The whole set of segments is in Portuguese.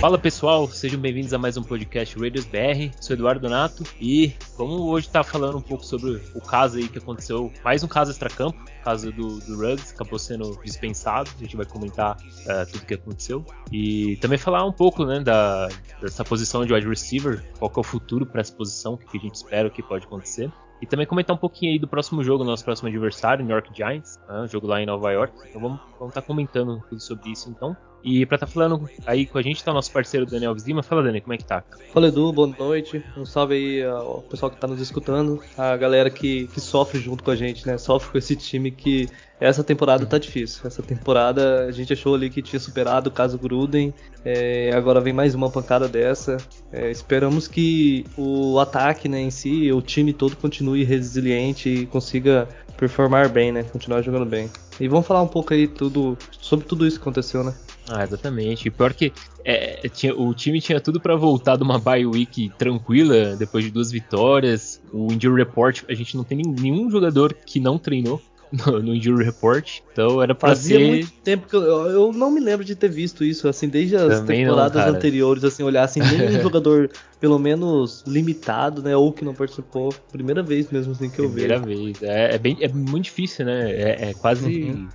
Fala pessoal, sejam bem-vindos a mais um podcast Radios BR. Sou Eduardo Donato e vamos hoje estar tá falando um pouco sobre o caso aí que aconteceu, mais um caso extracampo, caso do, do Ruggs, acabou sendo dispensado. A gente vai comentar uh, tudo o que aconteceu e também falar um pouco né, da, dessa posição de wide receiver, qual que é o futuro para essa posição, o que a gente espera que pode acontecer. E também comentar um pouquinho aí do próximo jogo, nosso próximo adversário, New York Giants, né, jogo lá em Nova York. Então vamos estar vamos tá comentando tudo sobre isso então. E pra estar tá falando aí com a gente tá o nosso parceiro Daniel Lima. Fala, Dani, como é que tá? Fala, Edu, boa noite. Um salve aí ao pessoal que tá nos escutando, a galera que, que sofre junto com a gente, né? Sofre com esse time que essa temporada tá difícil. Essa temporada a gente achou ali que tinha superado o caso Gruden. É, agora vem mais uma pancada dessa. É, esperamos que o ataque né, em si, o time todo continue resiliente e consiga performar bem, né? Continuar jogando bem. E vamos falar um pouco aí tudo sobre tudo isso que aconteceu, né? Ah, exatamente. Pior que é, tinha, o time tinha tudo para voltar de uma bye week tranquila, depois de duas vitórias. O injury report, a gente não tem nenhum jogador que não treinou no, no Injury Report. Então era pra Fazia ser. muito tempo que eu, eu não me lembro de ter visto isso, assim, desde as Também temporadas não, anteriores, assim, olhar assim, nenhum jogador, pelo menos, limitado, né? Ou que não participou. Primeira vez mesmo assim que eu vejo. Primeira vez. É, é, bem, é muito difícil, né? É, é quase. Uhum.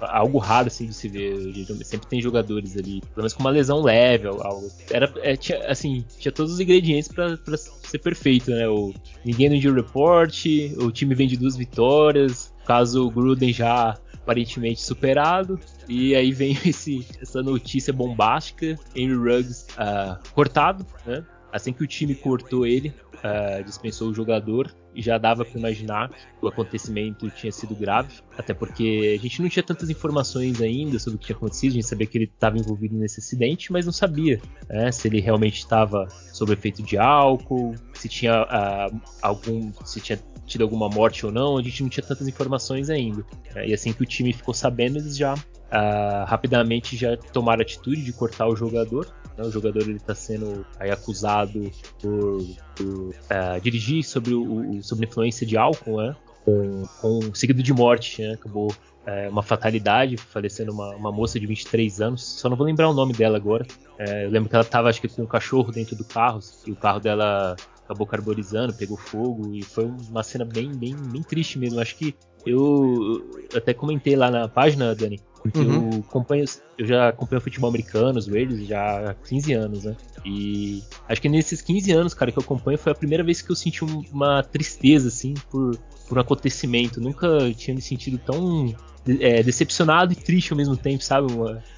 Algo raro assim de se ver. Sempre tem jogadores ali, pelo menos com uma lesão leve, algo. Era, é, tinha, assim, tinha todos os ingredientes para ser perfeito, né? O, ninguém no injury report, o time vem de duas vitórias, caso Gruden já aparentemente superado. E aí vem esse, essa notícia bombástica: Henry Ruggs uh, cortado, né? Assim que o time cortou ele, uh, dispensou o jogador e já dava para imaginar que o acontecimento tinha sido grave, até porque a gente não tinha tantas informações ainda sobre o que tinha acontecido, a gente sabia que ele estava envolvido nesse acidente, mas não sabia né, se ele realmente estava sob efeito de álcool, se tinha uh, algum, se tinha tido alguma morte ou não, a gente não tinha tantas informações ainda. É, e assim que o time ficou sabendo, eles já uh, rapidamente já tomaram a atitude de cortar o jogador. Né? O jogador ele está sendo aí, acusado por, por uh, dirigir sobre, o, sobre influência de álcool, né? com, com seguido de morte, né? acabou é, uma fatalidade, falecendo uma, uma, moça de 23 anos, só não vou lembrar o nome dela agora. É, eu lembro que ela estava acho que com um cachorro dentro do carro e o carro dela acabou carbonizando, pegou fogo e foi uma cena bem, bem, bem triste mesmo. Acho que eu, eu até comentei lá na página, Dani, porque uhum. eu acompanho, eu já acompanho futebol americano, os Raiders, já há 15 anos, né? E acho que nesses 15 anos, cara, que eu acompanho, foi a primeira vez que eu senti uma tristeza, assim, por, por um acontecimento. Nunca tinha me sentido tão é, decepcionado e triste ao mesmo tempo, sabe?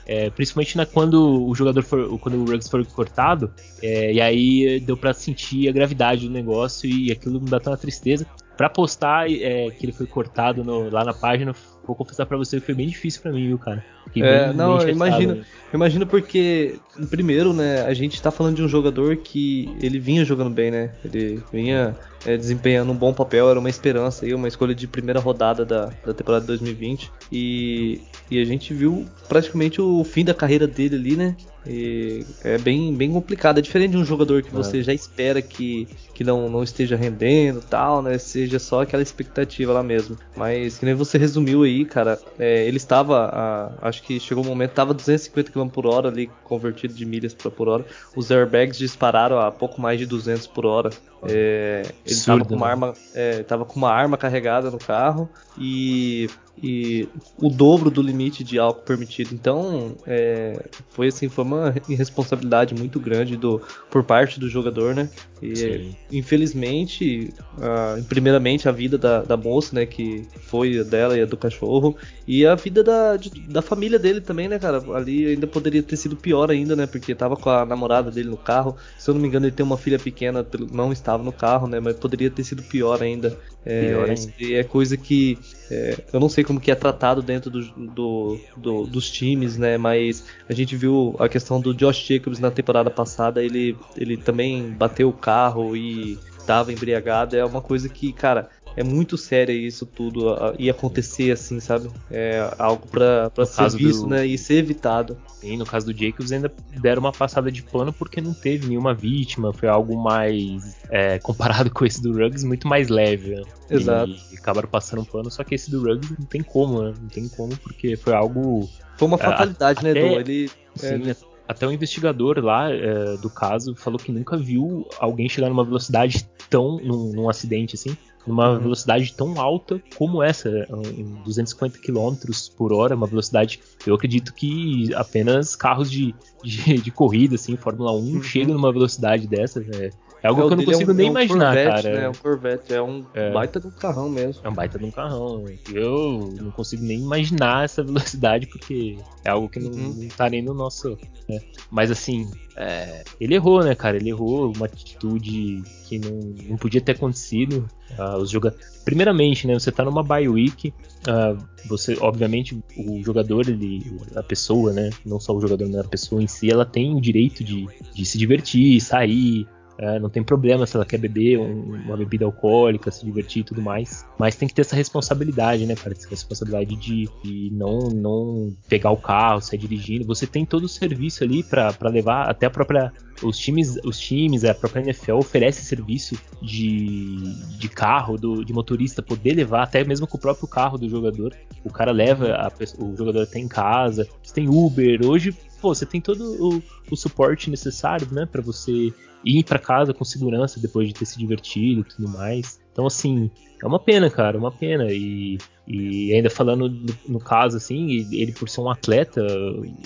É, principalmente na, quando o jogador for, quando o Ruggs foi cortado, é, e aí deu para sentir a gravidade do negócio e aquilo me bateu uma tristeza. Para postar é, que ele foi cortado no, lá na página, vou confessar para você que foi bem difícil para mim, viu, cara? é, bem, não, bem eu imagino, eu imagino porque, primeiro, né, a gente tá falando de um jogador que ele vinha jogando bem, né? Ele vinha é, desempenhando um bom papel, era uma esperança aí, uma escolha de primeira rodada da, da temporada 2020. E, e a gente viu praticamente o fim da carreira dele ali, né? E é bem, bem complicado. É diferente de um jogador que você é. já espera que, que não, não esteja rendendo tal, né? Seja só aquela expectativa lá mesmo. Mas que nem você resumiu aí, cara, é, ele estava, a, acho que chegou um momento, estava 250 km por hora ali, convertido de milhas por hora. Os airbags dispararam a pouco mais de 200 por hora. É, ele estava com uma né? arma, é, com uma arma carregada no carro e e o dobro do limite de álcool permitido. Então, é, foi assim, foi uma irresponsabilidade muito grande do, por parte do jogador, né? E Sim. infelizmente, a, primeiramente a vida da, da, moça, né, que foi dela e a do cachorro, e a vida da, de, da família dele também, né, cara? Ali ainda poderia ter sido pior ainda, né? Porque tava com a namorada dele no carro. Se eu não me engano, ele tem uma filha pequena, não estava no carro, né? Mas poderia ter sido pior ainda. É, pior ainda. é coisa que é, eu não sei como que é tratado dentro do, do, do, dos times, né? Mas a gente viu a questão do Josh Jacobs na temporada passada, ele, ele também bateu o carro e estava embriagado. É uma coisa que, cara, é muito sério isso tudo e acontecer assim, sabe? É algo para ser visto, do... né? E ser evitado. E no caso do Jacobs ainda deram uma passada de pano porque não teve nenhuma vítima, foi algo mais é, comparado com esse do Ruggs, muito mais leve. Né? Exato. E, acabaram passando um pano, só que esse do Ruggs não tem como, né? Não tem como porque foi algo. Foi uma fatalidade, né, até... né, Dom? Ele. Sim, é, até o investigador lá é, do caso falou que nunca viu alguém chegar numa velocidade tão. num, num acidente assim, numa uhum. velocidade tão alta como essa, em 250 km por hora, uma velocidade, eu acredito que apenas carros de, de, de corrida, assim, Fórmula 1, uhum. chegam numa velocidade dessa, é, é algo é, que eu não consigo é um, nem é um imaginar, Corvette, cara. Né? É um Corvette, é um é. baita de um carrão mesmo. É um baita de um carrão. Eu não consigo nem imaginar essa velocidade, porque é algo que não, uhum. não tá nem no nosso. Né? Mas assim, é, ele errou, né, cara? Ele errou uma atitude que não, não podia ter acontecido. Uh, os joga... Primeiramente, né, você tá numa bye week, uh, você, obviamente, o jogador, ele, a pessoa, né, não só o jogador, mas a pessoa em si, ela tem o direito de, de se divertir, sair, é, não tem problema se ela quer beber um, uma bebida alcoólica, se divertir e tudo mais. Mas tem que ter essa responsabilidade, né, cara? Essa responsabilidade de, de não, não pegar o carro, sair dirigindo. Você tem todo o serviço ali para levar até a própria os times, os times, a própria NFL oferece serviço de, de carro, do, de motorista poder levar até mesmo com o próprio carro do jogador. O cara leva a, o jogador até em casa. Você tem Uber. Hoje, pô, você tem todo o, o suporte necessário, né, para você ir para casa com segurança depois de ter se divertido e tudo mais. Então, assim, é uma pena, cara, uma pena. E, e ainda falando no, no, caso, assim, ele por ser um atleta,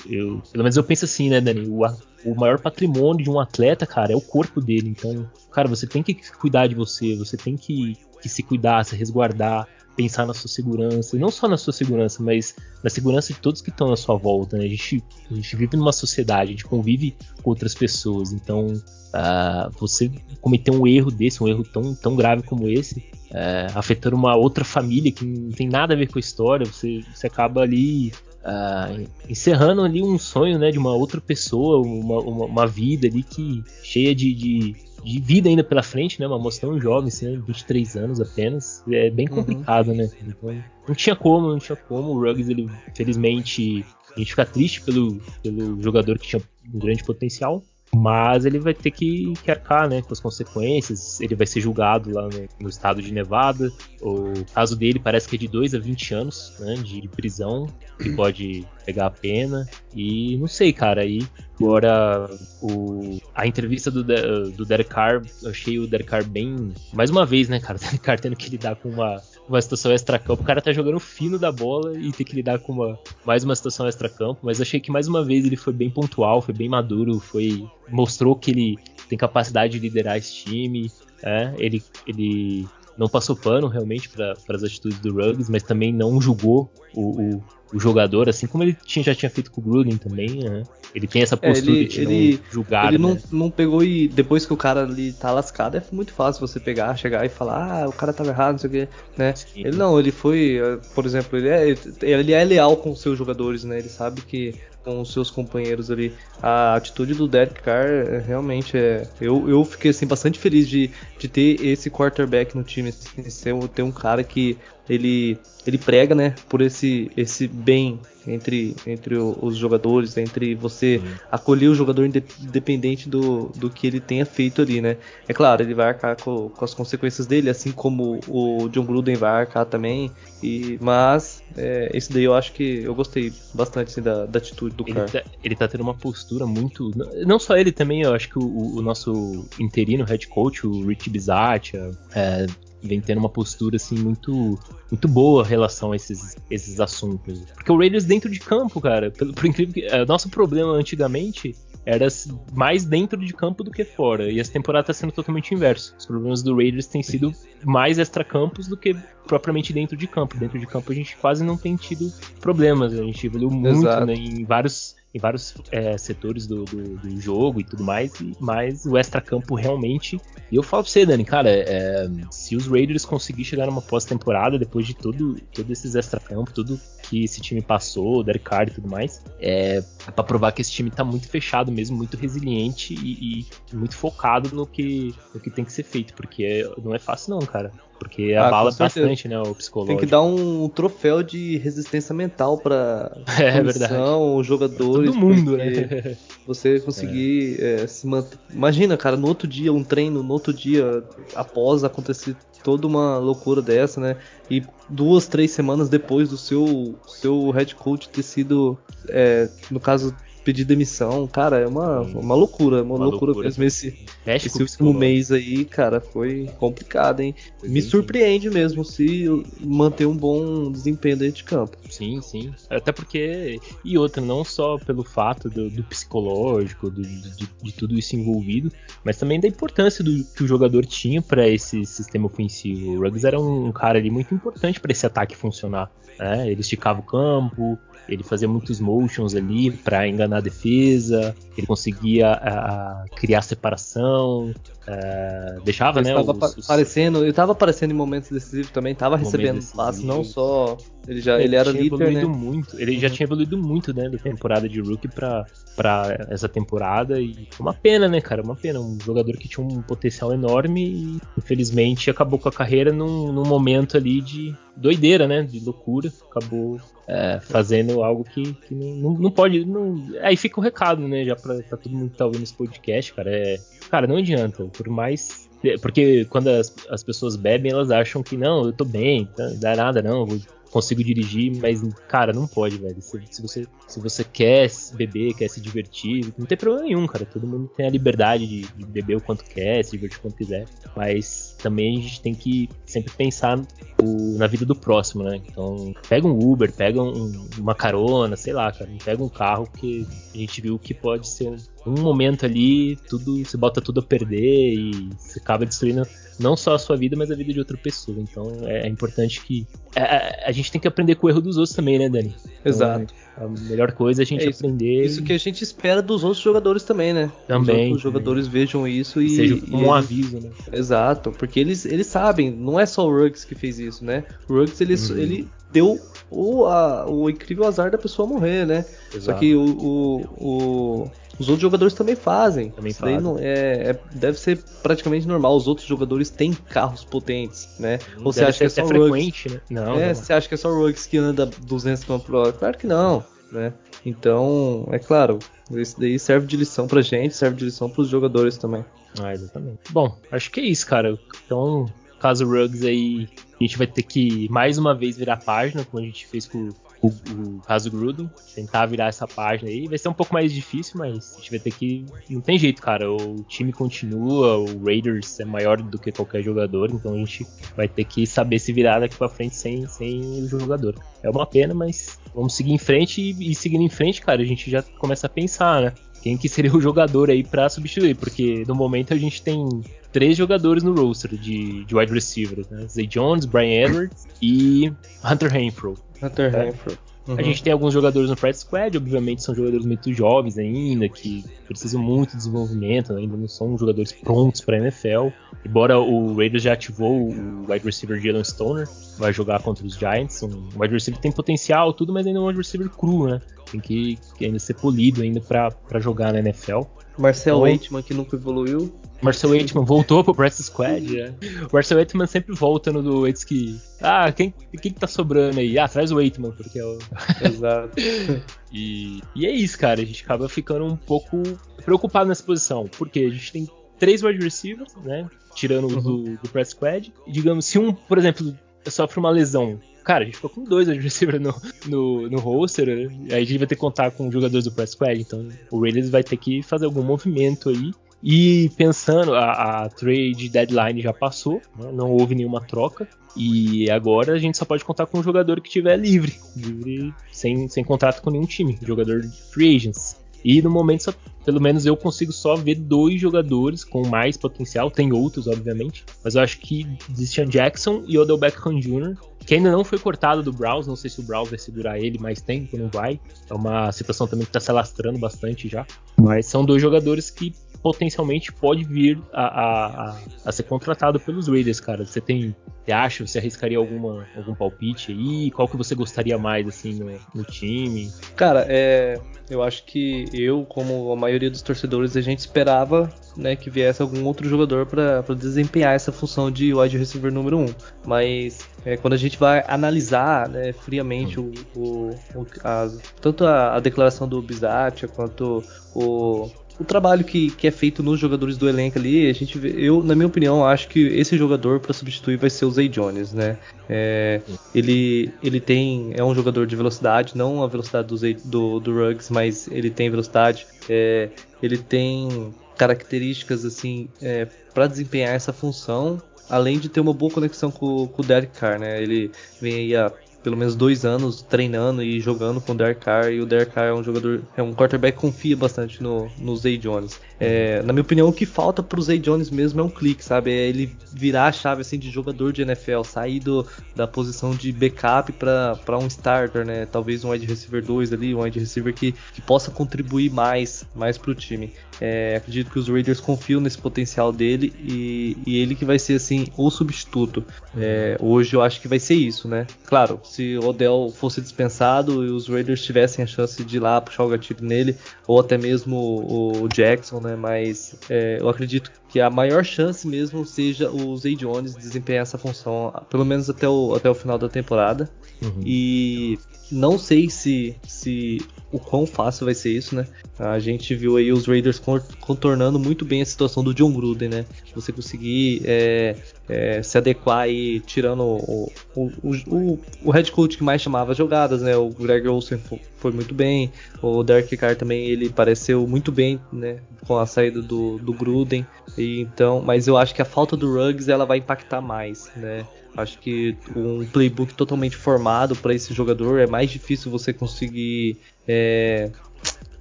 eu, pelo menos eu penso assim, né, Dani? O, o maior patrimônio de um atleta, cara, é o corpo dele. Então, cara, você tem que cuidar de você, você tem que, que se cuidar, se resguardar, pensar na sua segurança, e não só na sua segurança, mas na segurança de todos que estão na sua volta. Né? A, gente, a gente vive numa sociedade, a gente convive com outras pessoas, então uh, você cometer um erro desse, um erro tão, tão grave como esse, uh, afetando uma outra família que não tem nada a ver com a história, você, você acaba ali Uh, encerrando ali um sonho né, de uma outra pessoa, uma, uma, uma vida ali que cheia de, de, de, vida ainda pela frente, né? Uma moça tão jovem, assim, 23 anos apenas. É bem uhum. complicado, uhum. né? Então, não tinha como, não tinha como. O Ruggs, ele, felizmente, a gente fica triste pelo, pelo jogador que tinha um grande potencial, mas ele vai ter que, que arcar né, com as consequências. Ele vai ser julgado lá no, no, estado de Nevada. O caso dele parece que é de 2 a 20 anos né, de prisão, que pode pegar a pena. E não sei, cara. Aí agora o, a entrevista do, do Derek Carr, eu achei o Derek Carr bem. Mais uma vez, né, cara? O Derek Carr tendo que lidar com uma uma situação extra-campo. O cara tá jogando fino da bola e tem que lidar com uma, mais uma situação extra-campo. Mas achei que mais uma vez ele foi bem pontual, foi bem maduro, foi mostrou que ele tem capacidade de liderar esse time. É, ele, ele não passou pano realmente para as atitudes do Ruggs, mas também não julgou o, o, o, jogador, assim como ele tinha, já tinha feito com o Gruden também, né? Ele tem essa postura é, ele, de ele, não julgar. Ele né? não, não pegou e depois que o cara ali tá lascado, é muito fácil você pegar, chegar e falar, ah, o cara tava errado, não sei o que, né? Sim. Ele não, ele foi, eh, por exemplo, ele é, ele é leal com os seus jogadores, né? Ele sabe que com os seus companheiros ali. A atitude do Derek Carr é, realmente é. Eu, eu fiquei assim, bastante feliz de, de ter esse quarterback no time. Assim, ter um cara que ele, ele prega, né, por esse, esse bem entre, entre os jogadores, entre você uhum. acolher o jogador independente do, do que ele tenha feito ali, né. É claro, ele vai arcar com, com as consequências dele, assim como o John Gruden vai arcar também, e, mas é, esse daí eu acho que eu gostei bastante assim, da, da atitude do ele cara. Tá, ele tá tendo uma postura muito. Não só ele também, eu acho que o, o nosso interino head coach, o Rich Bisaccia, é, vem tendo uma postura assim muito muito boa em relação a esses, esses assuntos. Porque o Raiders dentro de campo, cara, por, por incrível que é, nosso problema antigamente era mais dentro de campo do que fora. E essa temporada está sendo totalmente inverso. Os problemas do Raiders têm sido mais extra-campos do que propriamente dentro de campo. Dentro de campo a gente quase não tem tido problemas. A gente evoluiu muito né, em vários em vários é, setores do, do, do, jogo e tudo mais, mas o extra-campo realmente. E eu falo pra você, Dani, cara, é, se os Raiders conseguirem chegar numa pós-temporada depois de todo, todo esses extra-campo, tudo que esse time passou, Derek Carr e tudo mais, é, é pra provar que esse time tá muito fechado mesmo, muito resiliente e, e muito focado no que, no que tem que ser feito, porque é, não é fácil, não, cara. Porque ah, abala bastante, né, o psicológico. Tem que dar um troféu de resistência mental para é, verdade. os jogadores. Todo mundo, né? Você conseguir é. É, se manter. Imagina, cara, no outro dia, um treino, no outro dia, após acontecer toda uma loucura dessa, né? E duas, três semanas depois do seu, seu head coach ter sido, é, no caso, pedir demissão. Cara, é uma, uma loucura, uma, uma loucura, loucura, mesmo esse, esse último mês aí, cara, foi complicado, hein? Me surpreende sim. mesmo se manter um bom desempenho dentro de campo. Sim, sim. Até porque. E outra, não só pelo fato do, do psicológico, do, de, de, tudo isso envolvido, mas também da importância do que o jogador tinha para esse sistema ofensivo. O Ruggs era um cara ali muito importante para esse ataque funcionar. Né? Ele esticava o campo, ele fazia muitos motions ali para enganar a defesa, ele conseguia a, criar separação, a, deixava, ele né? Os, aparecendo, ele estava aparecendo em momentos decisivos também, estava recebendo passes, não só ele já ele, ele era líder, né? muito, ele uhum. já tinha evoluído muito, né, da temporada de rookie para para essa temporada e uma pena, né, cara, uma pena, um jogador que tinha um potencial enorme e infelizmente acabou com a carreira num, num momento ali de doideira, né, de loucura, acabou é, fazendo algo que, que não, não, pode. Não... Aí fica o recado, né? Já pra, pra, todo mundo que tá ouvindo esse podcast, cara. É, cara, não adianta. Por mais. Porque quando as, as pessoas bebem, elas acham que não, eu tô bem, não dá nada, não, vou consigo dirigir, mas, cara, não pode, velho. Se, se, você, se você quer beber, quer se divertir, não tem problema nenhum, cara. Todo mundo tem a liberdade de, de beber o quanto quer, se divertir quanto quiser. Mas também a gente tem que sempre pensar o, na vida do próximo, né? Então, pega um Uber, pega um, uma carona, sei lá, cara. Pega um carro que a gente viu que pode ser um, momento ali, tudo, você bota tudo a perder e você acaba destruindo não só a sua vida, mas a vida de outra pessoa. Então é, é importante que. A, é, é, a, gente tem que aprender com o erro dos outros também, né, Dani? Então, Exato. A melhor coisa é a gente é isso, aprender. Isso que a gente espera dos outros jogadores também, né? Também. Os jogadores vejam isso e. Seja um aviso, né? Exato, porque eles, eles sabem, não é só o Ruggs que fez isso, né? O Ruggs ele, uhum. ele deu o, a, o incrível azar da pessoa morrer, né? Exato. Só que o, o, o os outros jogadores também fazem. Também Isso fazem. Não, é, é, deve ser praticamente normal. Os outros jogadores têm carros potentes, né? Ou você acha que é só frequente, Ruggs? né? Não, é, não. você acha que é só o Ruggs que anda 200 km por hora? Claro que não, né? Então, é claro, isso daí serve de lição pra gente, serve de lição pros jogadores também. Ah, exatamente. Bom, acho que é isso, cara. Então, caso Ruggs aí, a gente vai ter que mais uma vez virar página, como a gente fez com o, o caso Gruden, tentar virar essa página aí. Vai ser um pouco mais difícil, mas a gente vai ter que. Não tem jeito, cara. O time continua, o Raiders é maior do que qualquer jogador, então a gente vai ter que saber se virar daqui pra frente sem, sem o jogador. É uma pena, mas vamos seguir em frente e, e seguindo em frente, cara, a gente já começa a pensar, né? Quem que seria o jogador aí para substituir? Porque no momento a gente tem três jogadores no roster de, de wide receivers, né? Zay Jones, Brian Edwards e Hunter Renfro. Hunter. Renfro. Uhum. A gente tem alguns jogadores no practice squad, obviamente são jogadores muito jovens ainda, que precisam muito de desenvolvimento, né? ainda não são jogadores prontos para NFL. Embora o Raiders já ativou o wide receiver Jalen Stoner, vai jogar contra os Giants, um wide receiver que tem potencial, tudo, mas ainda é um wide receiver cru, né? Tem que, que ainda ser polido ainda para jogar na NFL. Marcel então, Waitman que nunca evoluiu. Marcel Waitman voltou pro Practice Squad, é. O Marcel Waitman sempre volta no do Waits que. Ah, quem, quem que tá sobrando aí? Ah, traz o Waitman, porque é o. Exato. e, e é isso, cara. A gente acaba ficando um pouco preocupado nessa posição. Porque a gente tem três wide receivers, né? Tirando uhum. do, do Practice Squad. E, digamos, se um, por exemplo, sofre uma lesão Cara, a gente ficou com dois receivers no, no, no roster, né? aí a gente vai ter que contar com jogadores do press squad, então o Raiders vai ter que fazer algum movimento aí. E pensando, a, a trade deadline já passou, né? não houve nenhuma troca. E agora a gente só pode contar com um jogador que estiver livre, livre sem, sem contrato com nenhum time, jogador de free agents. E no momento, só, pelo menos eu consigo só ver dois jogadores com mais potencial. Tem outros, obviamente. Mas eu acho que Christian Jackson e Odell Beckham Jr., que ainda não foi cortado do Browns. Não sei se o Browns vai segurar ele mais tempo, não vai. É uma situação também que está se alastrando bastante já. Mas são dois jogadores que potencialmente pode vir a, a, a, ser contratado pelos Raiders, cara. Você tem. Você acha, você arriscaria alguma, algum palpite aí? Qual que você gostaria mais, assim, no, no time? Cara, é. Eu acho que eu, como a maioria dos torcedores, a gente esperava né, que viesse algum outro jogador para desempenhar essa função de wide receiver número 1. Um. Mas é, quando a gente vai analisar né, friamente o, o, o a, tanto a, a, declaração do Bizatia quanto o, o trabalho que, que é feito nos jogadores do elenco ali, a gente vê, eu, na minha opinião, acho que esse jogador para substituir vai ser o Zay Jones, né? É, ele, ele tem, é um jogador de velocidade, não a velocidade do, Zay, do, do Ruggs, mas ele tem velocidade, é, ele tem características assim é, para desempenhar essa função além de ter uma boa conexão com, com o Derek Carr, né? Ele vem aí há pelo menos dois anos treinando e jogando com o Derek Carr e o Derek Carr é um jogador, é um quarterback que confia bastante no, no Zay Jones. É, na minha opinião, o que falta pro Zay Jones mesmo é um clique, sabe? É ele virar a chave assim de jogador de NFL, sair do, da posição de backup para um starter, né? Talvez um wide receiver 2 ali, um wide receiver que, que possa contribuir mais, mais pro time. É, acredito que os Raiders confiam nesse potencial dele e, e ele que vai ser assim o substituto. É, hoje eu acho que vai ser isso, né? Claro, se o Odell fosse dispensado e os Raiders tivessem a chance de ir lá puxar o gatilho nele, ou até mesmo o, o Jackson, né? Mas é, eu acredito que a maior chance mesmo seja o Zay Jones desempenhar essa função, pelo menos até o, até o final da temporada. Uhum. E não sei se, se o quão fácil vai ser isso, né? A gente viu aí os Raiders contornando muito bem a situação do John Gruden, né? Você conseguir é, é, se adequar aí, tirando o, o, o, o, head coach que mais chamava jogadas, né? O Greg Olsen foi muito bem, o Derek Carr também ele pareceu muito bem, né? Com a saída do, do Gruden, e então, mas eu acho que a falta do Ruggs ela vai impactar mais, né? Acho que um playbook totalmente formado para esse jogador é mais difícil você conseguir é,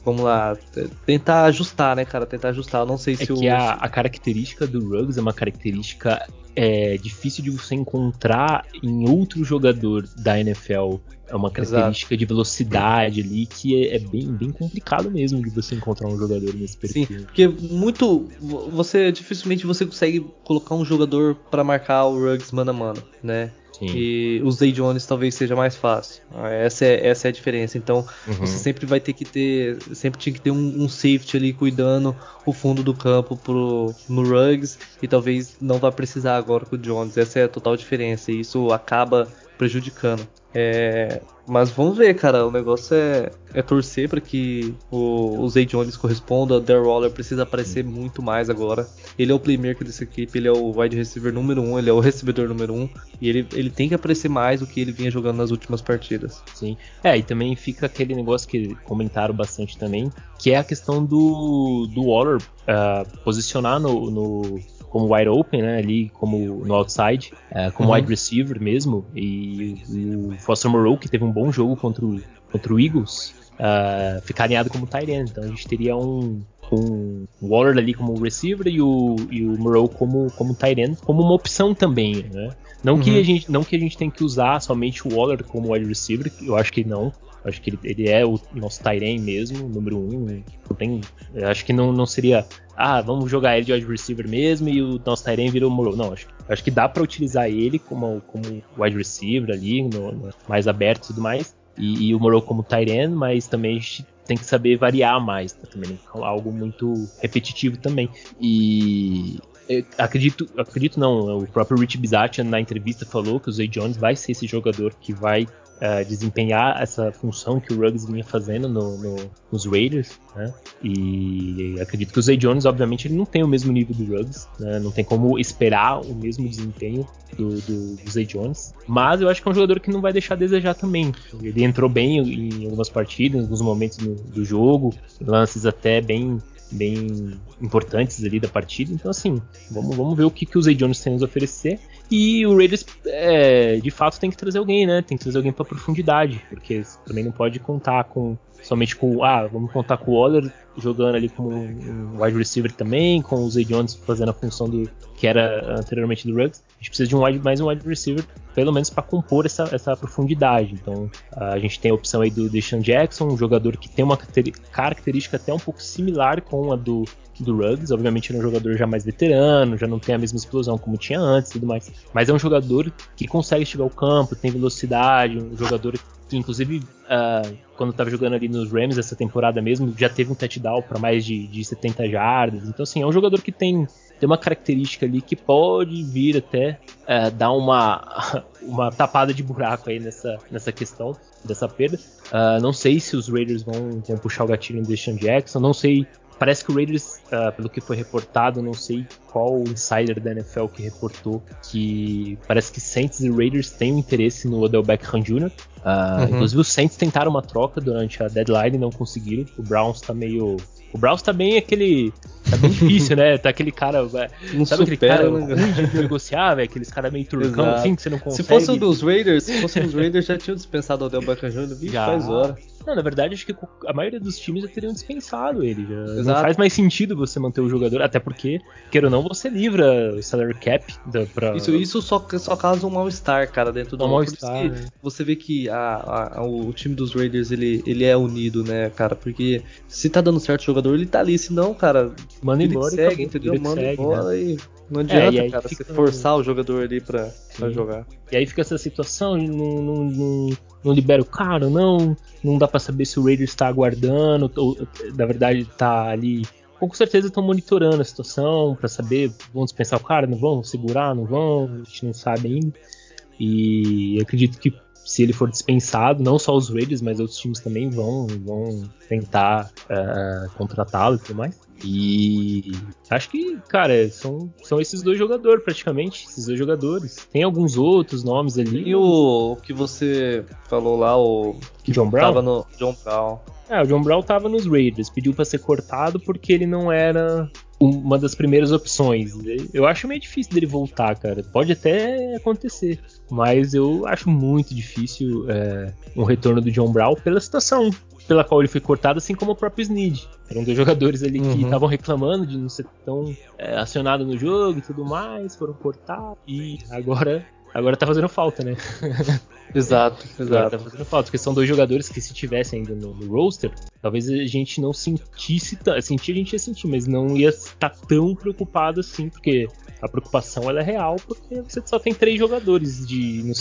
vamos lá, tentar ajustar, né, cara? Tentar ajustar. Eu não sei é se que o. A, a característica do Ruggs é uma característica é, difícil de você encontrar em outro jogador da NFL. É uma característica Exato. de velocidade ali que é, é, bem, bem complicado mesmo de você encontrar um jogador nesse perfil. Sim, porque muito. Você dificilmente você consegue colocar um jogador para marcar o Ruggs mano a mano, né? Sim. E o Zay Jones talvez seja mais fácil. Essa é, essa é a diferença. Então uhum. você sempre vai ter que ter. Sempre tinha que ter um, um, safety ali cuidando o fundo do campo pro, no Ruggs. E talvez não vá precisar agora com o Jones. Essa é a total diferença. E isso acaba prejudicando. É, mas vamos ver, cara. O negócio é, é torcer para que o, o Zay Jones corresponda. O Darrell Waller precisa aparecer muito mais agora. Ele é o playmaker dessa equipe, ele é o wide receiver número 1, um, ele é o recebedor número 1. Um, e ele, ele tem que aparecer mais do que ele vinha jogando nas últimas partidas. Sim. É, e também fica aquele negócio que comentaram bastante também, que é a questão do, do Waller uh, posicionar no, no como wide open, né, ali como no outside, uh, como uhum. wide receiver mesmo, e o Foster Moreau, que teve um bom jogo contra o, contra o Eagles, uh, ficar alinhado como tight end. Então a gente teria um, um Waller ali como receiver e o, e o Moreau como, como tight end, como uma opção também, né? Não, uhum. que a gente, não que a gente tem que usar somente o Waller como wide receiver, eu acho que não. Acho que ele, ele é o nosso Tyren mesmo, número um. Não tem, acho que não, não seria ah, vamos jogar ele de wide receiver mesmo e o nosso Tyrene virou Moro. Não, acho, acho que dá para utilizar ele como, como wide receiver ali, no, no, mais aberto e tudo mais. E, e o Moro como Tyrene, mas também a gente tem que saber variar mais, tá? também algo muito repetitivo também. E acredito, acredito não, o próprio Rich Bisaccia na entrevista falou que o Zay Jones vai ser esse jogador que vai uh, desempenhar essa função que o Ruggs vinha fazendo no, no, nos Raiders, né? E acredito que o Zay Jones, obviamente, ele não tem o mesmo nível do Ruggs, né? Não tem como esperar o mesmo desempenho do, do, do, Zay Jones. Mas eu acho que é um jogador que não vai deixar a desejar também. Ele entrou bem em algumas partidas, em alguns momentos do, do jogo, lances até bem bem importantes ali da partida. Então, assim, vamos, vamos ver o que, que o Zay Jones tem a nos oferecer. E o Raiders, é, de fato, tem que trazer alguém, né? Tem que trazer alguém para profundidade, porque também não pode contar com somente com. Ah, vamos contar com o Waller jogando ali como um wide receiver também, com o Zay Jones fazendo a função do que era anteriormente do Ruggs. A gente precisa de um wide, mais um wide receiver, pelo menos para compor essa, essa profundidade. Então a gente tem a opção aí do Deshaun Jackson, um jogador que tem uma característica até um pouco similar com a do do Ruggs. Obviamente ele é um jogador já mais veterano, já não tem a mesma explosão como tinha antes e tudo mais. Mas é um jogador que consegue chegar ao campo, tem velocidade, um jogador que inclusive uh, quando estava jogando ali nos Rams essa temporada mesmo, já teve um touchdown para mais de, de 70 jardas. Então assim, é um jogador que tem tem uma característica ali que pode vir até uh, dar uma, uma tapada de buraco aí nessa, nessa questão dessa perda. Uh, não sei se os Raiders vão, vão puxar o gatilho no Deshaun Jackson, não sei parece que o Raiders, uh, pelo que foi reportado, não sei qual insider da NFL que reportou, que parece que Saints e Raiders têm um interesse no Odell Beckham Jr. Uh, uhum. Inclusive os Saints tentaram uma troca durante a deadline e não conseguiram. O Browns tá meio o Browns tá bem aquele. Tá bem difícil, né? Tá aquele cara. Não sabe aquele cara né? ruim de negociar, velho? Aqueles caras meio turcão assim que você não consegue. Se fosse um dos Raiders, se fosse um dos Raiders, já tinham dispensado o Odell Beckham Jr. já. faz hora. Não, na verdade, acho que a maioria dos times já teriam dispensado ele. Já. Não faz mais sentido você manter o jogador, até porque, queira ou não, você livra o salary cap da, pra... Isso, isso só, só causa um mal-estar, cara, dentro do um mal-estar. Né? Você vê que a, a, o time dos Raiders ele, ele é unido, né, cara? Porque se tá dando certo o jogador, ele tá ali. Se não, cara, manda embora. Segue, entendeu? Manda segue, embora né? e. Não é, adianta, é, cara, fica... você forçar o jogador ali pra, pra, jogar. E aí fica essa situação, não, não, não, não libera o cara, não. Não dá para saber se o Raiders está aguardando, ou na verdade tá ali. Com certeza estão monitorando a situação para saber, vão dispensar o cara, não vão segurar, não vão, a gente não sabe ainda. E acredito que se ele for dispensado, não só os Raiders, mas outros times também vão, vão tentar uh, contratá-lo e tudo mais. E acho que, cara, são, são esses dois jogadores praticamente, esses dois jogadores. Tem alguns outros nomes ali. E o que você falou lá, o que John Brown? Tava no John Brown. É, o John Brown tava nos Raiders, pediu para ser cortado porque ele não era uma das primeiras opções. Eu acho meio difícil dele voltar, cara. Pode até acontecer, mas eu acho muito difícil é, um retorno do John Brown pela situação pela qual ele foi cortado, assim como o próprio Snead. Eram dois jogadores ali que estavam uhum. reclamando de não ser tão é, acionado no jogo e tudo mais, foram cortados e agora agora tá fazendo falta, né? exato, exato. Agora tá fazendo falta, porque são dois jogadores que se tivessem ainda no, no roster, talvez a gente não sentisse, sentir a gente ia sentir, mas não ia estar tão preocupado assim, porque a preocupação ela é real porque você só tem três jogadores de,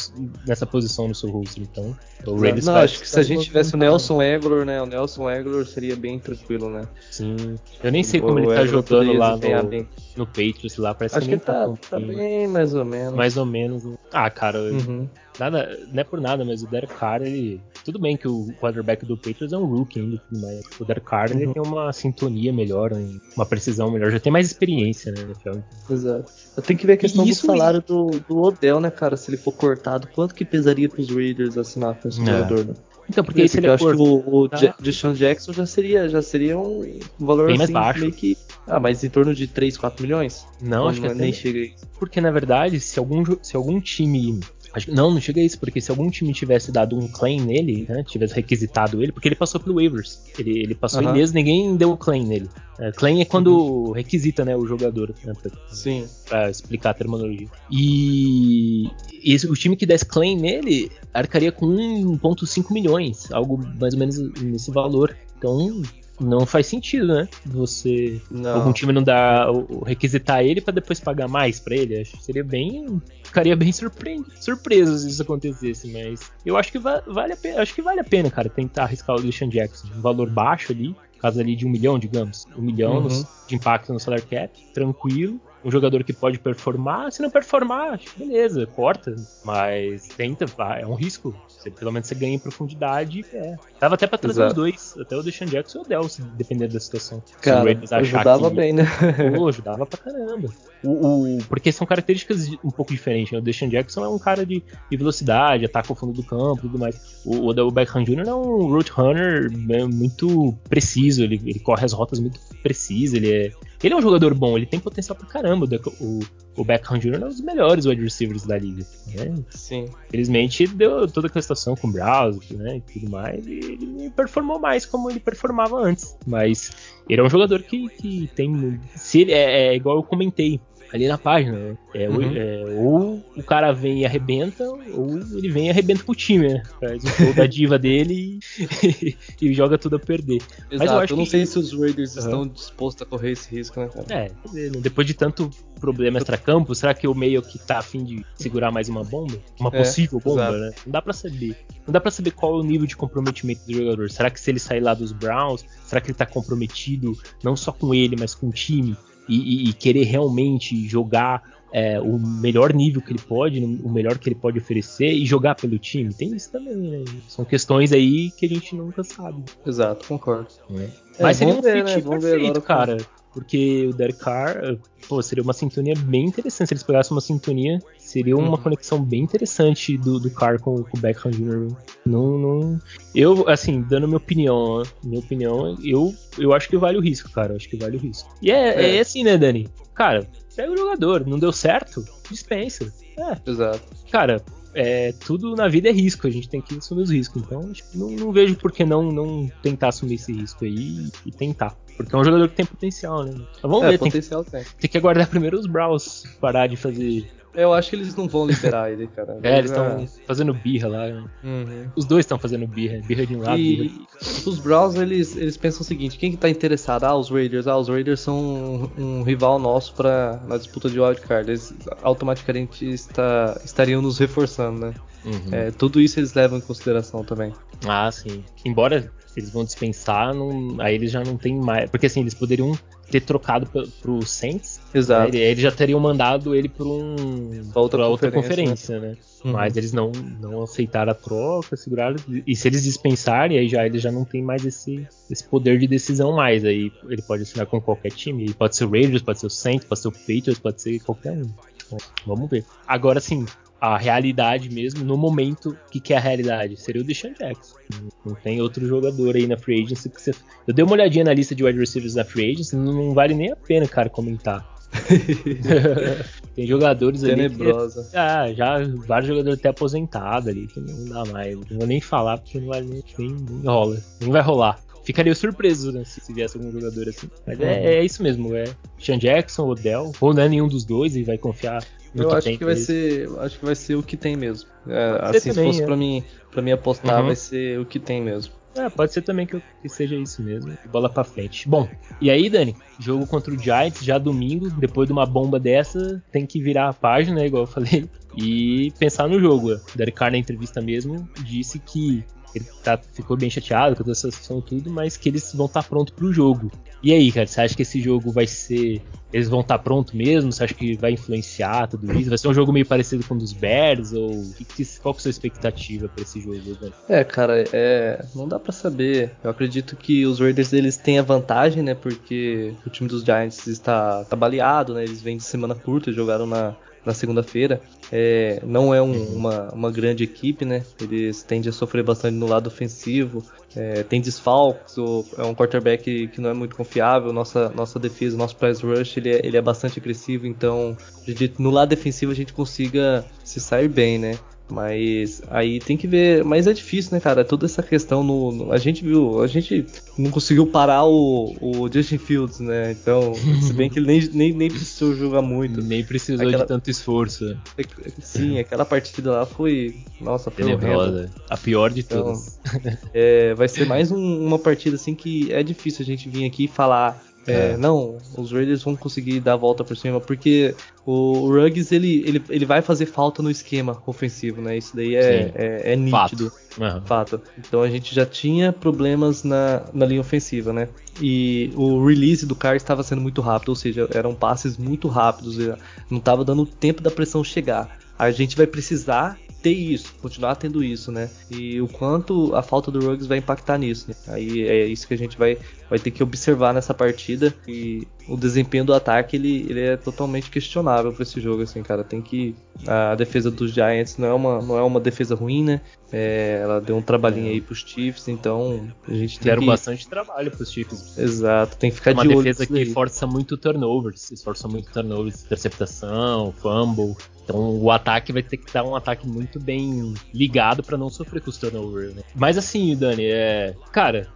nessa posição no seu roster. Então, o Raiders Não, acho que se a gente tivesse o Nelson Eglor, né? O Nelson Eglor seria bem tranquilo, né? Sim. Eu nem sei como o ele tá jogando lá no, no Patriots lá. Parece acho que, que tá, tá, tá bem mais ou menos. Mais ou menos. Ah, cara, uhum. Nada, não é por nada, mas o Derek Carr, ele. Tudo bem que o quarterback do Patriots é um rookie ainda, mas o Derek Carr uhum. ele tem uma sintonia melhor, uma precisão melhor, já tem mais experiência, né, no filme. Exato. Eu tenho que ver a questão do salário do, do Odell, né, cara? Se ele for cortado, quanto que pesaria pros Raiders assinar com esse é. jogador, né? Então, porque se ele eu acho que o, o tá. Deshaun Jackson já seria, já seria um valor Bem assim, mais baixo. meio que. Ah, mas em torno de 3, 4 milhões? Não, acho que nem chega aí. Porque na verdade, se algum, se algum time Acho, não, não chega a isso, porque se algum time tivesse dado um claim nele, né, tivesse requisitado ele, porque ele passou pelo waivers. Ele, ele passou uhum. ileso, ninguém deu o claim nele. É, claim é quando uhum. requisita né, o jogador, né, pra, Sim. pra explicar a terminologia. E, e o time que desse claim nele arcaria com 1,5 milhões, algo mais ou menos nesse valor. Então, não faz sentido, né? Você não. algum time não dá requisitar ele para depois pagar mais para ele. Acho que seria bem ficaria bem surpre surpreso se isso acontecesse, mas eu acho que va vale a pena, acho que vale a pena, cara, tentar arriscar o Deshaun Jackson, um valor baixo ali, caso ali de um milhão, digamos, um milhão uhum. de impacto no salary cap, tranquilo, um jogador que pode performar. Se não performar, beleza, corta. Mas tenta, é um risco. Você, pelo menos você ganha em profundidade. É. Dava até pra trazer Exato. os dois. Até o Deshaun Jackson e o Dell, se dependendo da situação. Cara, ajudava que, bem, né? Pô, ajudava pra caramba. O, o, porque são características um pouco diferentes. Né? O Deshaun Jackson é um cara de, de velocidade, ataca o fundo do campo e tudo mais. O, o Odell Beckham Jr. é um route runner é muito preciso. Ele, ele corre as rotas muito precisas. Ele é ele é um jogador bom, ele tem potencial pra caramba. O, o Beckham Jr. é um dos melhores wide receivers da liga. Né? Sim. Infelizmente, deu toda aquela situação com o Browse né, e tudo mais, e ele performou mais como ele performava antes. Mas ele é um jogador que, que tem. Se ele, é, é igual eu comentei ali na página. Né? É, uhum. é, ou o cara vem e arrebenta, ou ele vem e arrebenta com o time, né? Faz o show da diva dele e, e, joga tudo a perder. Exato, Mas eu, acho eu não que... sei se os Raiders uhum. estão dispostos a correr esse risco, né, cara? É, depois de tanto problema extra-campo, será que o meio que tá afim de segurar mais uma bomba? Uma é, possível bomba, exato. né? Não dá pra saber. Não dá pra saber qual é o nível de comprometimento do jogador. Será que se ele sair lá dos Browns, será que ele tá comprometido não só com ele, mas com o time? E, e, querer realmente jogar é, o melhor nível que ele pode, o melhor que ele pode oferecer e jogar pelo time. Tem isso também, né? São questões aí que a gente nunca sabe. Exato, concordo. É. Mas seria um ver, fit né? perfeito, cara. Porque o Derek Carr, pô, seria uma sintonia bem interessante. Se eles pegassem uma sintonia, seria uma uhum. conexão bem interessante do, do Carr com, com o Beckham Jr. Não, não. Eu, assim, dando minha opinião, minha opinião, eu, eu acho que vale o risco, cara. Eu acho que vale o risco. E é, é. é assim, né, Dani? Cara, pega o jogador, não deu certo, dispensa. É. Exato. Cara, é, tudo na vida é risco, a gente tem que assumir os riscos. Então, não, não, vejo por que não, não tentar assumir esse risco aí e tentar. Porque é um jogador que tem potencial, né? Mas vamos é, ver, potencial tem, tem. tem que aguardar primeiro os Browns parar de fazer eu acho que eles não vão liberar ele, cara. é, eles estão fazendo birra lá. Né? Uhum. Os dois estão fazendo birra. Birra de um lado. E birra. os Browns, eles, eles pensam o seguinte: quem que tá interessado? Ah, os Raiders. Ah, os Raiders são um, um rival nosso pra, na disputa de wildcard. Eles automaticamente está, estariam nos reforçando, né? Uhum. É, tudo isso eles levam em consideração também. Ah, sim. Embora eles vão dispensar, não, aí eles já não tem mais. Porque assim, eles poderiam ter trocado pro Saints. Exato. Né? Eles já teriam mandado ele para um, pra outra, pra outra conferência, né? né? Uhum. Mas eles não, não aceitaram a troca, seguraram. E se eles dispensarem, aí já ele já não tem mais esse, esse poder de decisão mais. Aí ele pode assinar com qualquer time. Pode ser o Raiders, pode ser o Saints, pode ser o Patriots, pode ser qualquer um. Vamos ver. Agora sim, a realidade mesmo, no momento, o que, que, é a realidade? Seria o Deshaun Jackson. Não tem outro jogador aí na Free Agency que você... Eu dei uma olhadinha na lista de wide receivers da Free Agency, não, não vale nem a pena, cara, comentar. tem jogadores Tenebrosa. ali. Que, ah, já vários jogadores até aposentados ali, que não dá mais. Não vou nem falar porque não vai nem, nem, nem rola. Nem vai rolar. Ficaria surpreso né, se, se viesse algum jogador assim. Mas é, é, isso mesmo, é Sean Jackson, Odell, ou não é nenhum dos dois e vai confiar eu que acho que vai ser, acho que vai ser o que tem mesmo. É, assim, também, se fosse é. para mim, para mim apostar, uhum. vai ser o que tem mesmo. É, pode ser também que, que seja isso mesmo. Bola pra frente. Bom, e aí, Dani? Jogo contra o Giants já domingo. Depois de uma bomba dessa, tem que virar a página, igual eu falei, e pensar no jogo. Derek Carr, na entrevista mesmo, disse que ele tá, ficou bem chateado com toda essa situação tudo, mas que eles vão estar tá prontos pro jogo. E aí, cara, você acha que esse jogo vai ser. Eles vão estar tá prontos mesmo? Você acha que vai influenciar tudo isso? Vai ser um jogo meio parecido com o dos Bears? Ou qual que é a sua expectativa para esse jogo, velho? É, cara, é, não dá para saber. Eu acredito que os Raiders eles têm a vantagem, né? Porque o time dos Giants está tá baleado, né? Eles vêm de semana curta, jogaram na, na segunda-feira. É, não é um, uma, uma grande equipe, né? Eles tendem a sofrer bastante no lado ofensivo. É, tem desfalques, é um quarterback que não é muito confiável. Nossa, nossa defesa, nosso pass rush, ele é, ele é bastante agressivo. Então, acredito no lado defensivo a gente consiga se sair bem, né? Mas aí tem que ver. Mas é difícil, né, cara? Toda essa questão no. no a gente viu. A gente não conseguiu parar o, o Justin Fields, né? Então, se bem que ele nem, nem, nem precisou jogar muito. Nem precisou aquela, de tanto esforço. Sim, aquela partida lá foi. Nossa, foi Tenebrosa. A pior de então, todas. É, vai ser mais um, uma partida assim que é difícil a gente vir aqui e falar é, é, não, os Raiders vão conseguir dar a volta por cima, porque o Ruggs ele, ele, ele vai fazer falta no esquema ofensivo, né? Isso daí é, é, é, nítido. Fato. Uhum. Fato. Então a gente já tinha problemas na, na linha ofensiva, né? E o release do cara estava sendo muito rápido, ou seja, eram passes muito rápidos, não estava dando tempo da pressão chegar. A gente vai precisar ter isso, continuar tendo isso, né? E o quanto a falta do Ruggs vai impactar nisso. Né? Aí é isso que a gente vai, vai ter que observar nessa partida. E o desempenho do ataque ele, ele é totalmente questionável para esse jogo, assim, cara. Tem que a defesa dos Giants não é uma, não é uma defesa ruim, né? É, ela deu um trabalhinho é. aí pros Chiefs, então a gente tem Deram que... bastante trabalho pros Chiefs. Exato, tem que ficar uma de olho. Uma defesa que força muito turnovers, esforça muito turnovers, interceptação, fumble. Então o ataque vai ter que dar um ataque muito bem ligado para não sofrer com os turnovers, né? Mas assim, Dani, é. Cara,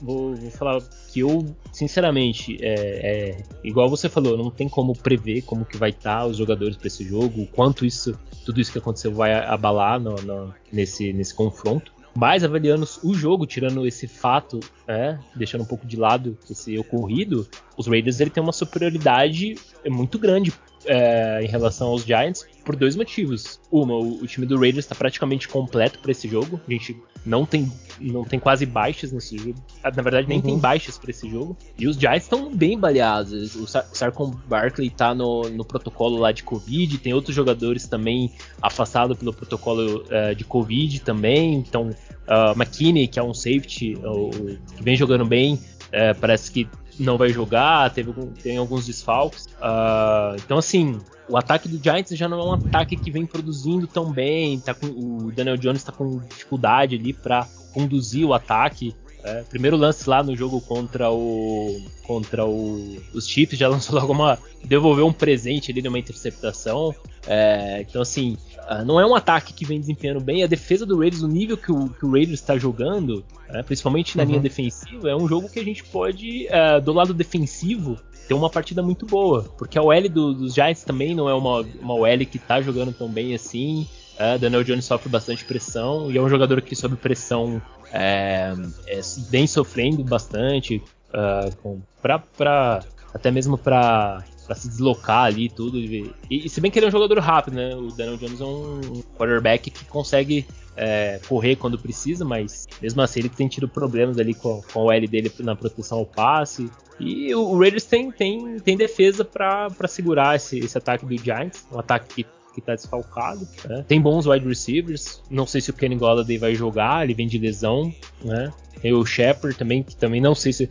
vou, vou, falar que eu, sinceramente, é, é, igual você falou, não tem como prever como que vai estar tá os jogadores para esse jogo, o quanto isso, tudo isso que aconteceu vai abalar no, no, nesse, nesse confronto. Mas avaliando o jogo, tirando esse fato, é, deixando um pouco de lado esse ocorrido, os Raiders ele tem uma superioridade muito grande é, em relação aos Giants por dois motivos. Uma, o, o time do Raiders está praticamente completo para esse jogo. A gente não tem, não tem quase baixas nesse jogo. Ah, na verdade, nem uhum. tem baixas para esse jogo. E os Giants estão bem baleados. O Sarcon Barkley está no, no protocolo lá de Covid. Tem outros jogadores também afastados pelo protocolo uh, de Covid também. Então, uh, McKinney, que é um safety, uh, que vem jogando bem, uh, parece que não vai jogar, teve tem alguns desfalques. Uh, então, assim, o ataque do Giants já não é um ataque que vem produzindo tão bem. Tá com, o Daniel Jones está com dificuldade ali para conduzir o ataque. É, primeiro lance lá no jogo contra o contra o, os Chiefs já lançou logo uma devolveu um presente ali numa interceptação. É, então assim ah, não é um ataque que vem desempenhando bem. A defesa do Raiders, o nível que o, que o Raiders está jogando, né, principalmente na uhum. linha defensiva, é um jogo que a gente pode, uh, do lado defensivo, ter uma partida muito boa. Porque a OL do, dos Giants também não é uma, uma OL que está jogando tão bem assim. Uh, Daniel Jones sofre bastante pressão e é um jogador que sob pressão é, é vem sofrendo bastante, uh, pra, pra, até mesmo para para se deslocar ali tudo. E, e, se bem que ele é um jogador rápido, né? O Daniel Jones é um quarterback que consegue é, correr quando precisa, mas mesmo assim ele tem tido problemas ali com, com o L dele na proteção ao passe. E o Raiders tem, tem, tem defesa para segurar esse, esse ataque do Giants, um ataque que que tá desfalcado. Né? Tem bons wide receivers. Não sei se o Kenny Golladay vai jogar, ele vem de lesão, né? Tem o Shepard também, que também não sei se.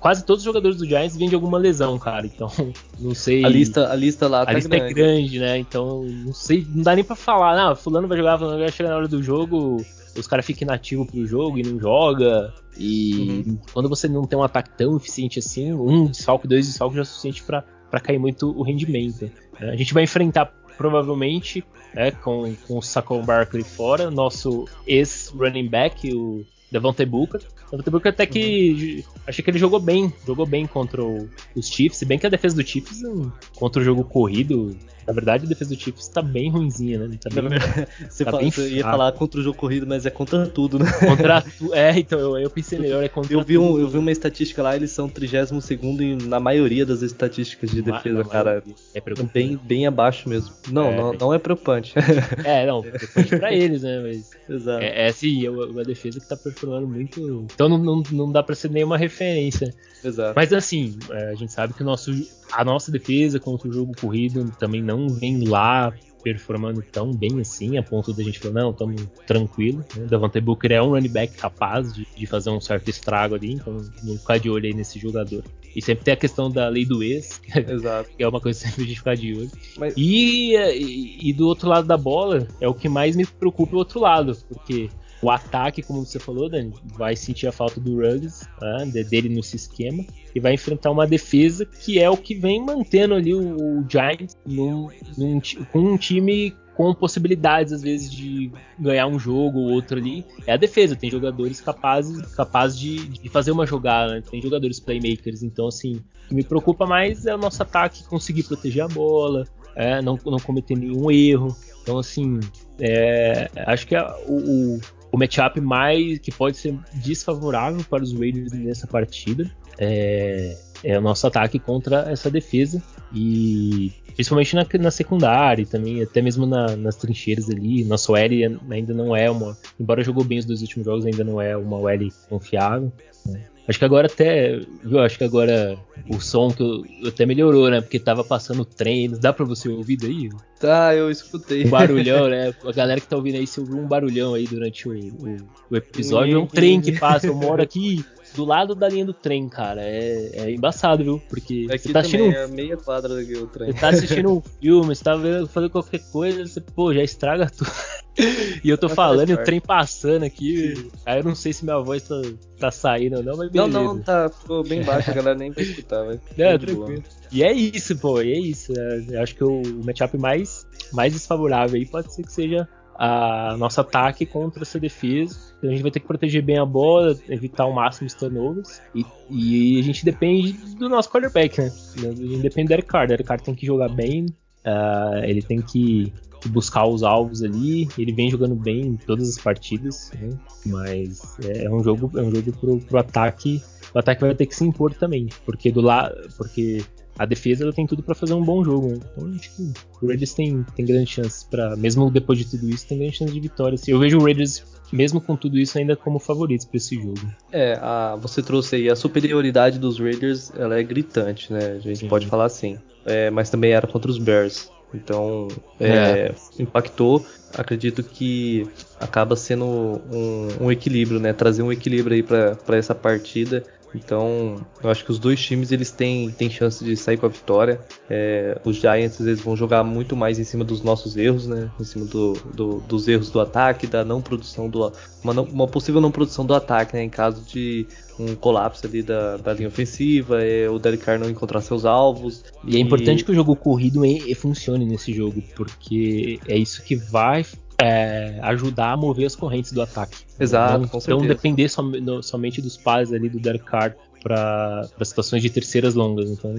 Quase todos os jogadores do Giants vêm de alguma lesão, cara. Então, não sei. A lista, a lista lá a tá lista é grande. é grande, né? Então, não sei. Não dá nem pra falar. Não, fulano vai jogar, fulano vai chegar na hora do jogo. Os caras ficam inativos pro jogo e não joga. E uhum. quando você não tem um ataque tão eficiente assim, um desfalque, dois desfalques já é suficiente para cair muito o rendimento. Né? A gente vai enfrentar provavelmente, né, com, com o Saquon Barkley fora, nosso ex-running back, o Devontae Booker. Devontae Booker até que uhum. achei que ele jogou bem, jogou bem contra o, os Chiefs, se bem que a defesa do Chiefs hum, contra o jogo corrido na verdade, a defesa do Chiefs tá bem ruimzinha, né? Tá bem, você, tá fala, você ia falar contra o jogo corrido, mas é contra tudo, né? Contra tu, é, então eu, eu pensei melhor, é contra eu vi um, tudo. Eu vi uma estatística lá, eles são 32 segundo na maioria das estatísticas de defesa, cara. É preocupante. Bem, bem abaixo mesmo. Não, é, não, não é preocupante. É, não, preocupante pra eles, né? Mas Exato. É, é sim, é uma defesa que tá performando muito. Então não, não, não dá pra ser nenhuma referência. Exato. Mas assim, é, a gente sabe que nosso, a nossa defesa contra o jogo corrido também não vem lá performando tão bem assim, a ponto da gente falar, não, estamos tranquilo. Né? Davante Booker é um running back capaz de, de, fazer um certo estrago ali, então vamos ficar de olho aí nesse jogador. E sempre tem a questão da lei do ex, que é uma coisa sempre de ficar de olho. Mas... E, e, e do outro lado da bola, é o que mais me preocupa o outro lado, porque o ataque, como você falou, Dani, vai sentir a falta do Ruggs, né, dele nesse esquema, e vai enfrentar uma defesa que é o que vem mantendo ali o, o Giants num, num, com um time com possibilidades, às vezes, de ganhar um jogo ou outro ali. É a defesa, tem jogadores capazes, capazes de, de fazer uma jogada, né? tem jogadores playmakers. Então, assim, o que me preocupa mais é o nosso ataque conseguir proteger a bola, é, não, não cometer nenhum erro. Então, assim, é, acho que é o, o o matchup mais que pode ser desfavorável para os Raiders nessa partida é, é, o nosso ataque contra essa defesa e principalmente na, na secundária e também até mesmo na, nas trincheiras ali. Nosso L ainda não é uma, embora jogou bem os dois últimos jogos, ainda não é uma L confiável. Né? Acho que agora até, viu? Acho que agora o som que eu, até melhorou, né? Porque tava passando trem. Dá pra você ouvir daí? Tá, eu escutei. Um barulhão, né? A galera que tá ouvindo aí, se ouviu um barulhão aí durante o, o, o episódio, é um trem que passa. Eu moro aqui do lado da linha do trem, cara. É, é embaçado, viu? Porque Aqui você tá assistindo. É meia quadra daqui o trem. Você tá assistindo um filme, você tá vendo, fazendo qualquer coisa, você, pô, já estraga tudo. e eu tô falando e o trem passando aqui. Aí eu não sei se minha voz tá, tá saindo ou não, mas beleza. Não, não, tá, ficou bem baixo, a galera nem vai escutar, vai. É, tranquilo. E é isso, pô, e é isso. É, eu acho que o matchup mais, mais desfavorável aí pode ser que seja a nosso ataque contra essa defesa. Então a gente vai ter que proteger bem a bola, evitar o máximo os turnovers. E, e a gente depende do nosso quarterback, né? A gente depende do Carr. O Carr tem que jogar bem, uh, ele tem que buscar os alvos ali. Ele vem jogando bem em todas as partidas, né? mas é um jogo, é um jogo pro, pro ataque. O ataque vai ter que se impor também, porque do lado, porque a defesa ela tem tudo para fazer um bom jogo. Né? Então acho que o Raiders tem, tem grandes chances para, mesmo depois de tudo isso, tem grandes chances de vitória. Assim, eu vejo o Raiders mesmo com tudo isso, ainda como favoritos para esse jogo. É, a, você trouxe aí a superioridade dos Raiders, ela é gritante, né? A gente Sim. pode falar assim. É, mas também era contra os Bears. Então, é, é. impactou. Acredito que acaba sendo um, um, equilíbrio, né? Trazer um equilíbrio aí para essa partida. Então, eu acho que os dois times eles têm, têm chance de sair com a vitória. É, os Giants eles vão jogar muito mais em cima dos nossos erros, né? Em cima do, do, dos erros do ataque, da não produção do uma, não, uma, possível não produção do ataque, né? Em caso de um colapso ali da, da linha ofensiva, é, o Derek Carr não encontrar seus alvos. E, é e é importante que o jogo corrido funcione nesse jogo, porque é isso que vai é, ajudar a mover as correntes do ataque. Exato, não, com certeza. Não depender som, no, somente dos passes ali do Derek Carr para situações de terceiras longas. Então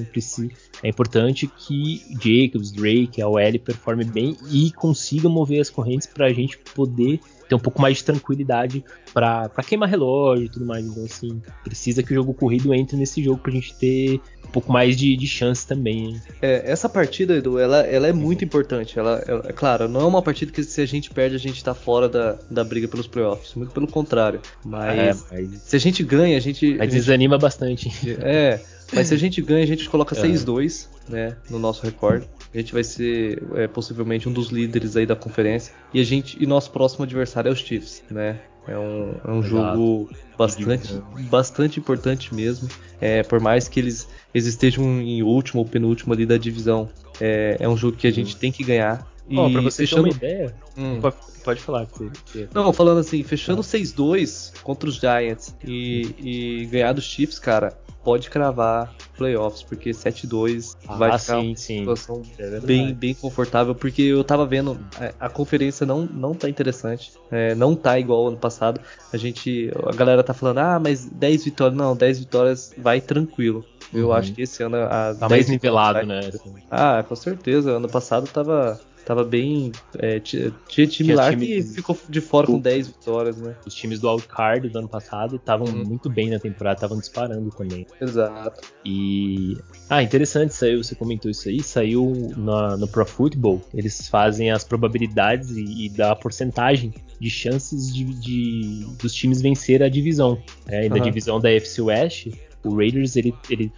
é importante que Jacobs, Drake, a OL performe bem e consiga mover as correntes para a gente poder ter um pouco mais de tranquilidade para queimar relógio e tudo mais. Então, assim, precisa que o jogo corrido entre nesse jogo pra gente ter um pouco mais de, de chance também. É, essa partida, Edu, ela, ela é muito importante. Ela, ela, é claro, não é uma partida que se a gente perde, a gente tá fora da, da briga pelos playoffs. Muito pelo contrário. Mas, é, mas... se a gente ganha, a gente. Mas desanima bastante. É. Mas se a gente ganha, a gente coloca 6-2 né, no nosso recorde. A gente vai ser é, possivelmente um dos líderes aí da conferência. E a gente e nosso próximo adversário é os Chiefs, né? É um, é um jogo bastante, bastante importante mesmo. É, por mais que eles, eles estejam em último ou penúltimo ali da divisão, é, é um jogo que a gente tem que ganhar. E oh, pra você fechando... ter uma ideia, hum. pode, pode, falar. Que, que... Não, falando assim, fechando ah. 6-2 contra os Giants e, e ganhar dos Chiefs, cara, pode cravar playoffs, porque 7-2 ah, vai ficar sim, uma situação é bem, bem confortável, porque eu tava vendo, a, é, a conferência não, não tá interessante, é, não tá igual ano passado. A gente, a galera tá falando, ah, mas 10 vitórias, não, 10 vitórias vai tranquilo. Eu uhum. acho que esse ano a tá mais nivelado, né? Ah, com certeza. Ano passado tava tava bem. É, tinha, time lá time, que ficou de fora com 10 vitórias, né? Os times do Wildcard do ano passado estavam hum. muito bem na temporada, estavam disparando também. Exato. E. Ah, interessante, saiu, você comentou isso aí, saiu na, no Pro Football, eles fazem as probabilidades e, e dá a porcentagem de chances de, de, dos times vencer a divisão. É, uhum. Na divisão da FC West, o Raiders ele, ele,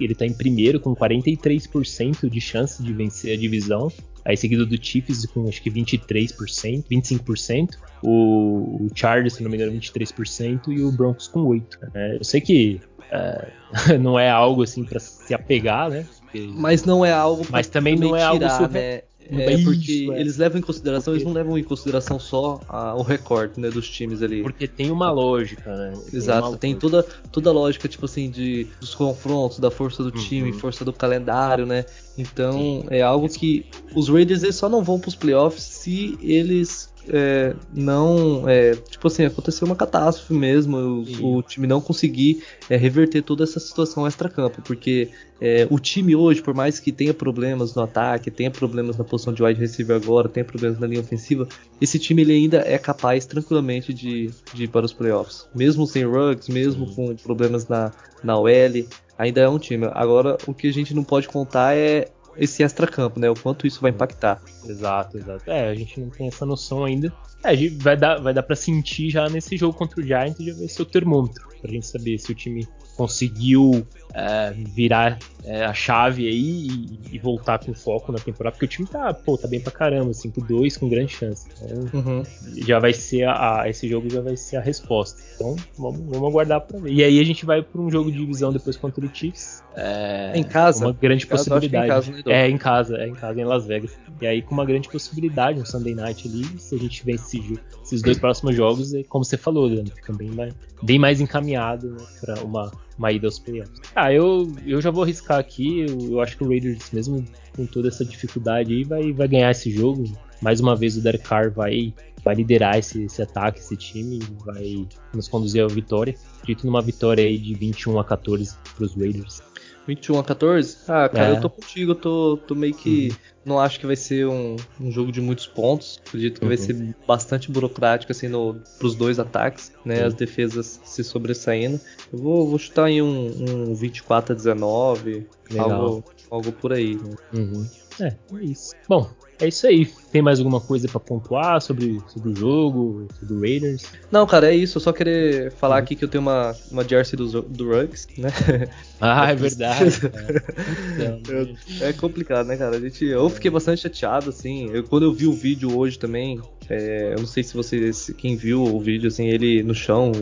ele tá em primeiro com 43% de chance de vencer a divisão aí seguido do Chiefs com acho que 23%, 25%, o, o Chargers, se não me engano, 23% e o Broncos com 8%. É, eu sei que é, não é algo assim para se apegar, né? Porque, mas não é algo Mas também não é tirar, algo super, né? É, porque é. eles levam em consideração, porque... eles não levam em consideração só a, o recorde né, dos times ali. Porque tem uma lógica, né? Exato, tem, tem toda, toda a lógica, tipo assim, de, dos confrontos, da força do time, uhum. força do calendário, né? Então Sim. é algo que os Raiders eles só não vão para os playoffs se eles é, não. É, tipo assim, aconteceu uma catástrofe mesmo. O, o time não conseguir é, reverter toda essa situação extra-campo. Porque é, o time hoje, por mais que tenha problemas no ataque, tenha problemas na posição de wide receiver agora, tenha problemas na linha ofensiva, esse time ele ainda é capaz tranquilamente de, de ir para os playoffs. Mesmo sem Ruggs, mesmo com problemas na, na OL, ainda é um time. Agora, o que a gente não pode contar é esse extra-campo, né? O quanto isso vai impactar. Exato, exato. É, a gente não tem essa noção ainda. É, vai dar, vai dar pra sentir já nesse jogo contra o Giants já vai ser o termômetro. Pra gente saber se o time conseguiu é, virar é, a chave aí e, e, voltar com foco na temporada, porque o time tá, pô, tá bem pra caramba, 5-2 com grande chance. Então, uhum. já vai ser a, a, esse jogo já vai ser a resposta. Então, vamos, vamos aguardar pra ver. E aí a gente vai pra um jogo de divisão depois contra o Chiefs. É, em casa? Uma grande possibilidade. É em casa, né, é em casa, é em casa, em Las Vegas. E aí com uma grande possibilidade, um Sunday Night ali, se a gente vence esses dois próximos jogos, é como você falou, Leandro, fica bem mais, bem mais encaminhado né, para uma, uma ida aos playoffs. Ah, eu, eu já vou arriscar aqui, eu, eu, acho que o Raiders, mesmo com toda essa dificuldade aí, vai, vai ganhar esse jogo. Mais uma vez o Derek Carr vai, vai liderar esse, esse ataque, esse time, vai nos conduzir à vitória. Acredito numa vitória aí de 21 a 14 para os Raiders. 21 a 14? Ah, cara, é. eu tô contigo, eu tô, tô meio que. Uhum. Não acho que vai ser um, um jogo de muitos pontos. Acredito que uhum. vai ser bastante burocrático, assim, no, pros dois ataques, né? As defesas se sobressaindo. Eu vou, vou chutar em um, um 24 a 19, algo, algo por aí. Né? É, é isso. Bom, é isso aí. Tem mais alguma coisa para pontuar sobre, sobre o jogo, sobre o Raiders? Não, cara, é isso. Eu só querer falar uhum. aqui que eu tenho uma, uma jersey do, do Rugs, né? Ah, é verdade. é complicado, né, cara? A gente, eu fiquei bastante chateado, assim. Eu, quando eu vi o vídeo hoje também, é, eu não sei se vocês, quem viu o vídeo, assim, ele no chão,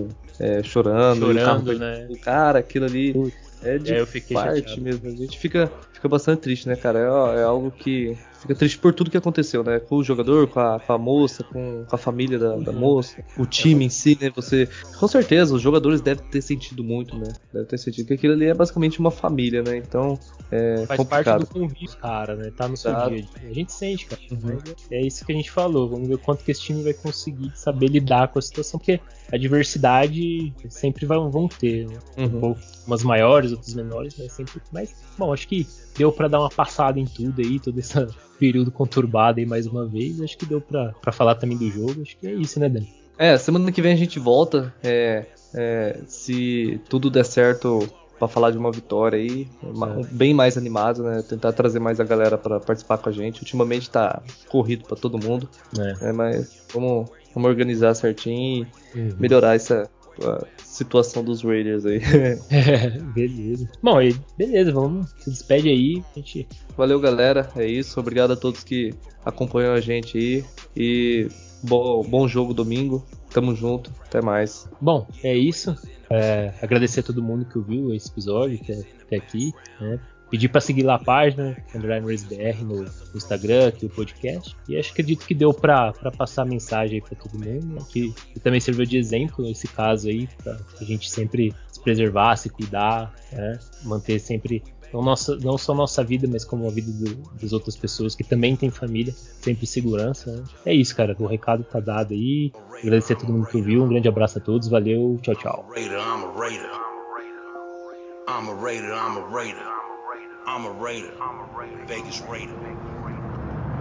é, chorando, chorando o carro, né? O cara, aquilo ali. Putz. É de é, eu fiquei parte chateado. mesmo. A gente fica, fica bastante triste, né, cara? É, é algo que fica triste por tudo que aconteceu, né? Com o jogador, com a, com a moça, com, com, a família da, da, moça, o time em si, né? Você. Com certeza, os jogadores devem ter sentido muito, né? Devem ter sentido que aquilo ali é basicamente uma família, né? Então. É Faz complicado. parte do convívio, cara, né? Tá no seu dia a dia. A gente sente, cara. Uhum. É isso que a gente falou. Vamos ver quanto que esse time vai conseguir saber lidar com a situação, porque a diversidade sempre vão, vão ter. Né? Uhum. Um pouco, umas maiores, outras menores, mas sempre. Mas, bom, acho que deu para dar uma passada em tudo aí, todo esse período conturbado aí mais uma vez. Acho que deu para falar também do jogo. Acho que é isso, né, Dani? É, semana que vem a gente volta. É, é, se tudo der certo para falar de uma vitória aí, é. bem mais animado, né? Tentar trazer mais a galera para participar com a gente. Ultimamente tá corrido para todo mundo, é. mas vamos, vamos organizar certinho e uhum. melhorar essa, a situação dos Raiders aí. é, beleza. Bom, beleza, vamos. Se despede aí. Gente... Valeu, galera. É isso. Obrigado a todos que acompanham a gente aí. E bom, bom jogo domingo. Tamo junto. Até mais. Bom, é isso. É, agradecer a todo mundo que ouviu esse episódio até, até aqui. Né? Pedir para seguir lá a página, Underline RaceBR no, no Instagram, aqui o podcast. E acho que acredito que deu para passar a mensagem para todo mundo. Né? Que, que, também serviu de exemplo nesse caso aí, para a gente sempre se preservar, se cuidar, né? manter sempre não, nossa, não só nossa vida, mas como a vida do, das outras pessoas que também têm família, sempre segurança. Né? É isso, cara. O recado tá dado aí. Agradecer a todo mundo que ouviu. Um grande abraço a todos. Valeu. Tchau, tchau. I'm a Raider. I'm a Raider. Vegas Raider.